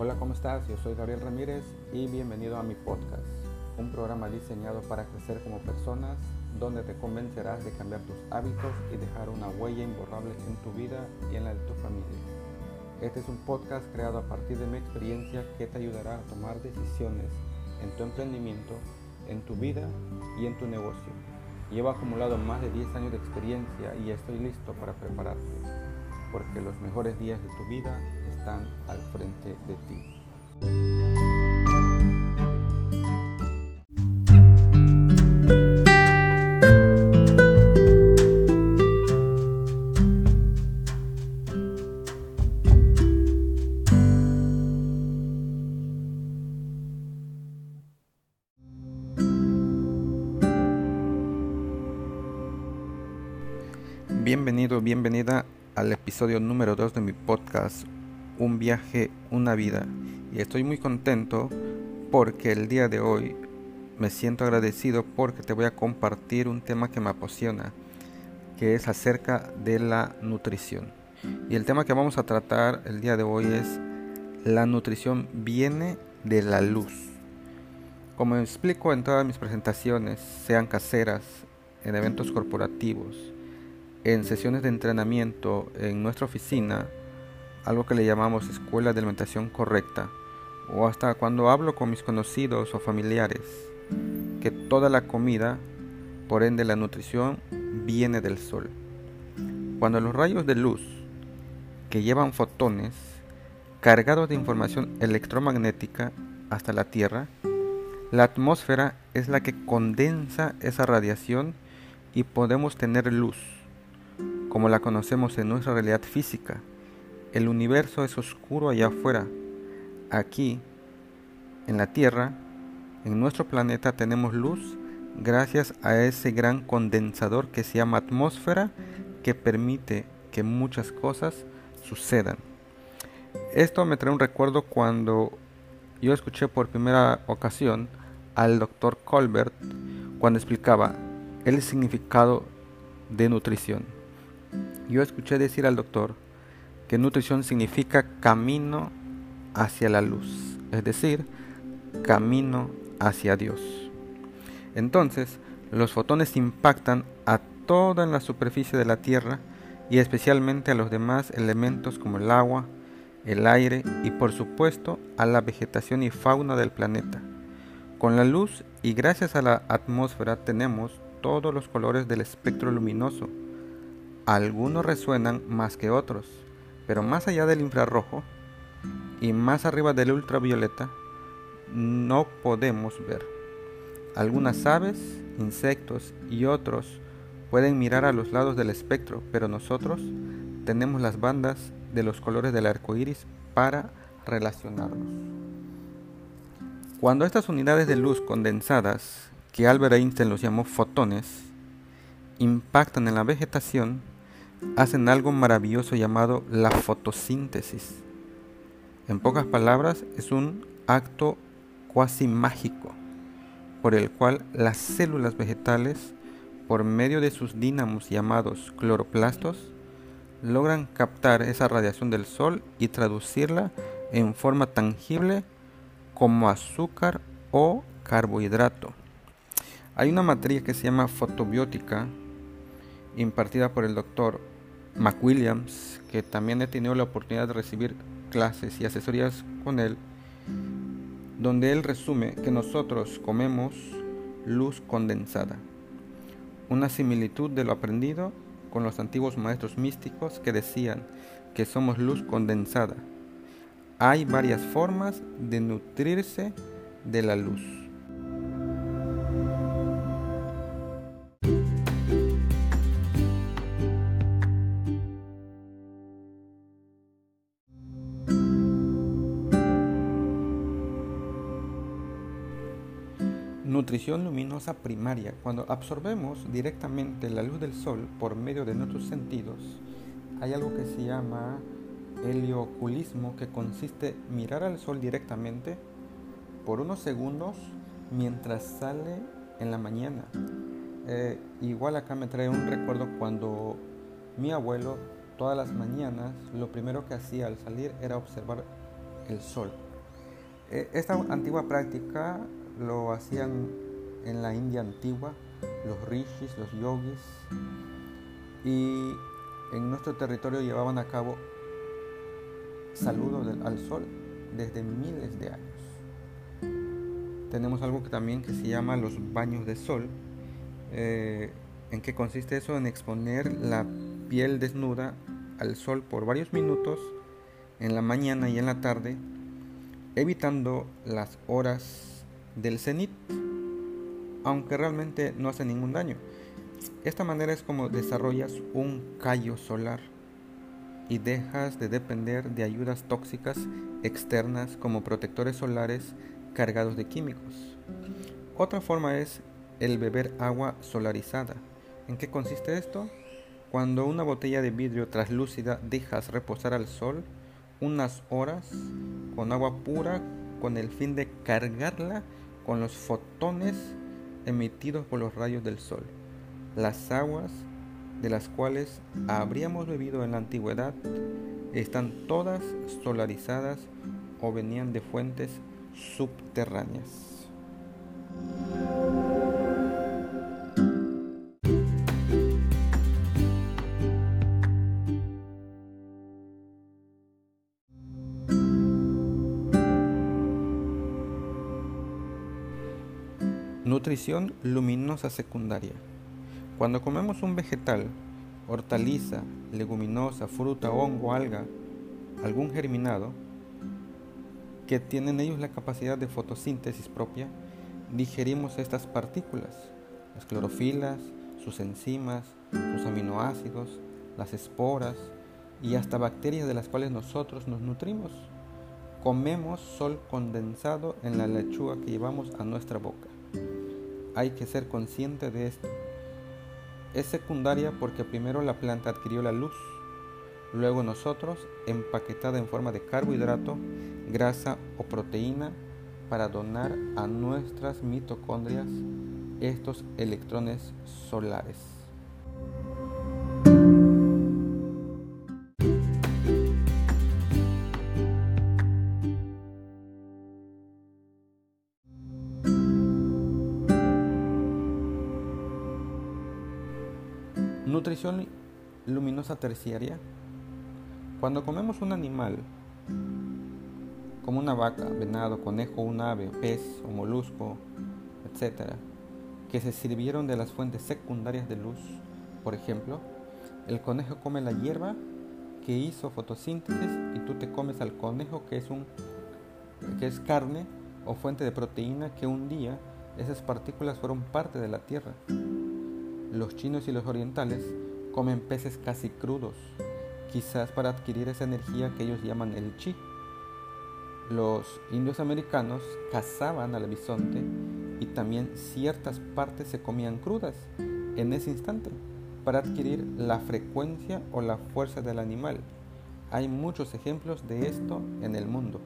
Hola, ¿cómo estás? Yo soy Gabriel Ramírez y bienvenido a mi podcast, un programa diseñado para crecer como personas, donde te convencerás de cambiar tus hábitos y dejar una huella imborrable en tu vida y en la de tu familia. Este es un podcast creado a partir de mi experiencia que te ayudará a tomar decisiones en tu emprendimiento, en tu vida y en tu negocio. Llevo acumulado más de 10 años de experiencia y estoy listo para prepararte, porque los mejores días de tu vida al frente de ti. Bienvenido, bienvenida al episodio número 2 de mi podcast Un viaje, una vida. Y estoy muy contento porque el día de hoy me siento agradecido porque te voy a compartir un tema que me apasiona, que es acerca de la nutrición. Y el tema que vamos a tratar el día de hoy es la nutrición viene de la luz. Como explico en todas mis presentaciones, sean caseras, en eventos corporativos, en sesiones de entrenamiento en nuestra oficina, algo que le llamamos escuela de alimentación correcta, o hasta cuando hablo con mis conocidos o familiares, que toda la comida, por ende la nutrición, viene del sol. Cuando los rayos de luz, que llevan fotones, cargados de información electromagnética hasta la Tierra, la atmósfera es la que condensa esa radiación y podemos tener luz como la conocemos en nuestra realidad física. El universo es oscuro allá afuera. Aquí, en la Tierra, en nuestro planeta tenemos luz gracias a ese gran condensador que se llama atmósfera que permite que muchas cosas sucedan. Esto me trae un recuerdo cuando yo escuché por primera ocasión al doctor Colbert cuando explicaba el significado de nutrición. Yo escuché decir al doctor que nutrición significa camino hacia la luz, es decir, camino hacia Dios. Entonces, los fotones impactan a toda la superficie de la Tierra y especialmente a los demás elementos como el agua, el aire y por supuesto a la vegetación y fauna del planeta. Con la luz y gracias a la atmósfera tenemos todos los colores del espectro luminoso, algunos resuenan más que otros, pero más allá del infrarrojo y más arriba del ultravioleta no podemos ver. Algunas aves, insectos y otros pueden mirar a los lados del espectro, pero nosotros tenemos las bandas de los colores del arco iris para relacionarnos. Cuando estas unidades de luz condensadas, que Albert Einstein los llamó fotones, impactan en la vegetación, hacen algo maravilloso llamado la fotosíntesis. En pocas palabras, es un acto cuasi mágico por el cual las células vegetales, por medio de sus dínamos llamados cloroplastos, logran captar esa radiación del sol y traducirla en forma tangible como azúcar o carbohidrato. Hay una materia que se llama fotobiótica impartida por el doctor McWilliams, que también he tenido la oportunidad de recibir clases y asesorías con él, donde él resume que nosotros comemos luz condensada, una similitud de lo aprendido con los antiguos maestros místicos que decían que somos luz condensada. Hay varias formas de nutrirse de la luz. Nutrición luminosa primaria. Cuando absorbemos directamente la luz del sol por medio de nuestros sentidos, hay algo que se llama helioculismo, que consiste en mirar al sol directamente por unos segundos mientras sale en la mañana. Eh, igual acá me trae un recuerdo cuando mi abuelo todas las mañanas lo primero que hacía al salir era observar el sol E, esta antigua práctica lo hacían en la India antigua los rishis, los yogis, y en nuestro territorio llevaban a cabo saludos al sol desde miles de años. Tenemos algo que también que se llama los baños de sol. Eh, ¿En qué consiste eso? En exponer la piel desnuda al sol por varios minutos en la mañana y en la tarde, evitando las horas del cenit, aunque realmente no hace ningún daño. Esta manera es como desarrollas un callo solar y dejas de depender de ayudas tóxicas externas como protectores solares cargados de químicos. Otra forma es el beber agua solarizada. ¿En qué consiste esto? Cuando una botella de vidrio translúcida dejas reposar al sol unas horas con agua pura con el fin de cargarla con los fotones emitidos por los rayos del sol. Las aguas de las cuales habríamos bebido en la antigüedad están todas solarizadas o venían de fuentes subterráneas. Nutrición luminosa secundaria. Cuando comemos un vegetal, hortaliza, leguminosa, fruta, hongo, alga, algún germinado, que tienen ellos la capacidad de fotosíntesis propia, digerimos estas partículas, las clorofilas, sus enzimas, sus aminoácidos, las esporas y hasta bacterias de las cuales nosotros nos nutrimos. Comemos sol condensado en la lechuga que llevamos a nuestra boca. Hay que ser consciente de esto es secundaria porque primero la planta adquirió la luz, luego nosotros empaquetada en forma de carbohidrato, grasa o proteína para donar a nuestras mitocondrias estos electrones solares. Nutrición luminosa terciaria. Cuando comemos un animal, como una vaca, venado, conejo, un ave, pez o molusco, etc., que se sirvieron de las fuentes secundarias de luz, por ejemplo, el conejo come la hierba que hizo fotosíntesis y tú te comes al conejo que es un que es carne o fuente de proteína que un día esas partículas fueron parte de la tierra. Los chinos y los orientales comen peces casi crudos, quizás para adquirir esa energía que ellos llaman el chi. Los indios americanos cazaban al bisonte y también ciertas partes se comían crudas en ese instante para adquirir la frecuencia o la fuerza del animal. Hay muchos ejemplos de esto en el mundo.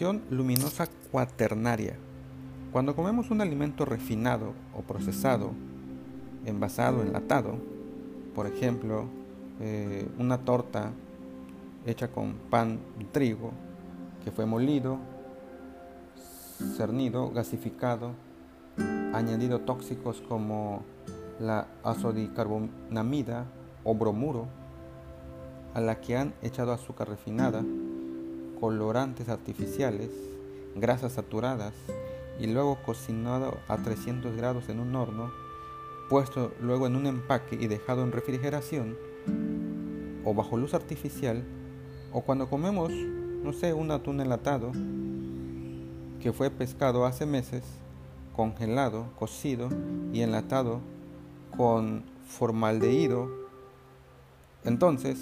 Luminosa cuaternaria. Cuando comemos un alimento refinado o procesado, envasado, enlatado, por ejemplo, eh, una torta hecha con pan de trigo que fue molido, cernido, gasificado, añadido tóxicos como la azodicarbonamida o bromuro, a la que han echado azúcar refinada, colorantes artificiales, grasas saturadas y luego cocinado a 300 grados en un horno, puesto luego en un empaque y dejado en refrigeración o bajo luz artificial, o cuando comemos, no sé, un atún enlatado que fue pescado hace meses, congelado, cocido y enlatado con formaldehído, entonces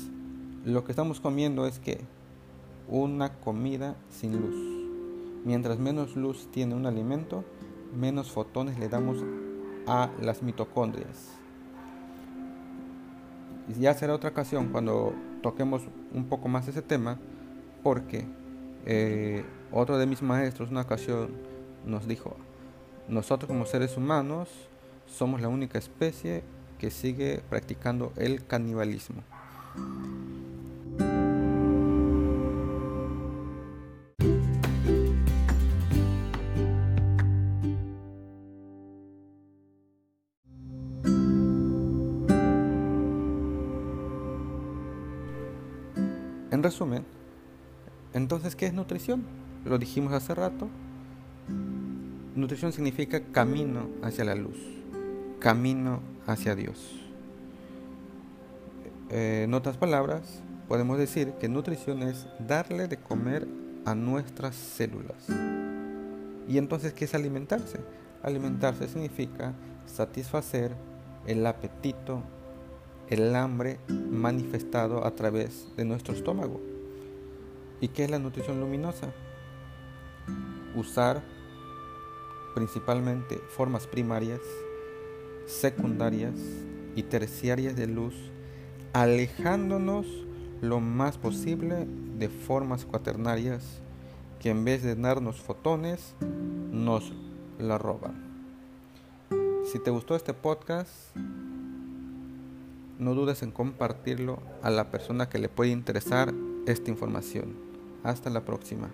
lo que estamos comiendo es que una comida sin luz. Mientras menos luz tiene un alimento, menos fotones le damos a las mitocondrias. Y ya será otra ocasión cuando toquemos un poco más ese tema, porque eh, Otro de mis maestros una ocasión nos dijo, nosotros como seres humanos somos la única especie que sigue practicando el canibalismo. En resumen, entonces, ¿qué es nutrición? Lo dijimos hace rato. Nutrición significa camino hacia la luz, camino hacia Dios. Eh, en otras palabras, podemos decir que nutrición es darle de comer a nuestras células. ¿Y entonces qué es alimentarse? Alimentarse significa satisfacer el apetito el hambre manifestado a través de nuestro estómago. ¿Y qué es la nutrición luminosa? Usar principalmente formas primarias, secundarias y terciarias de luz, alejándonos lo más posible de formas cuaternarias que en vez de darnos fotones, nos la roban. Si te gustó este podcast, no dudes en compartirlo a la persona que le puede interesar esta información. Hasta la próxima.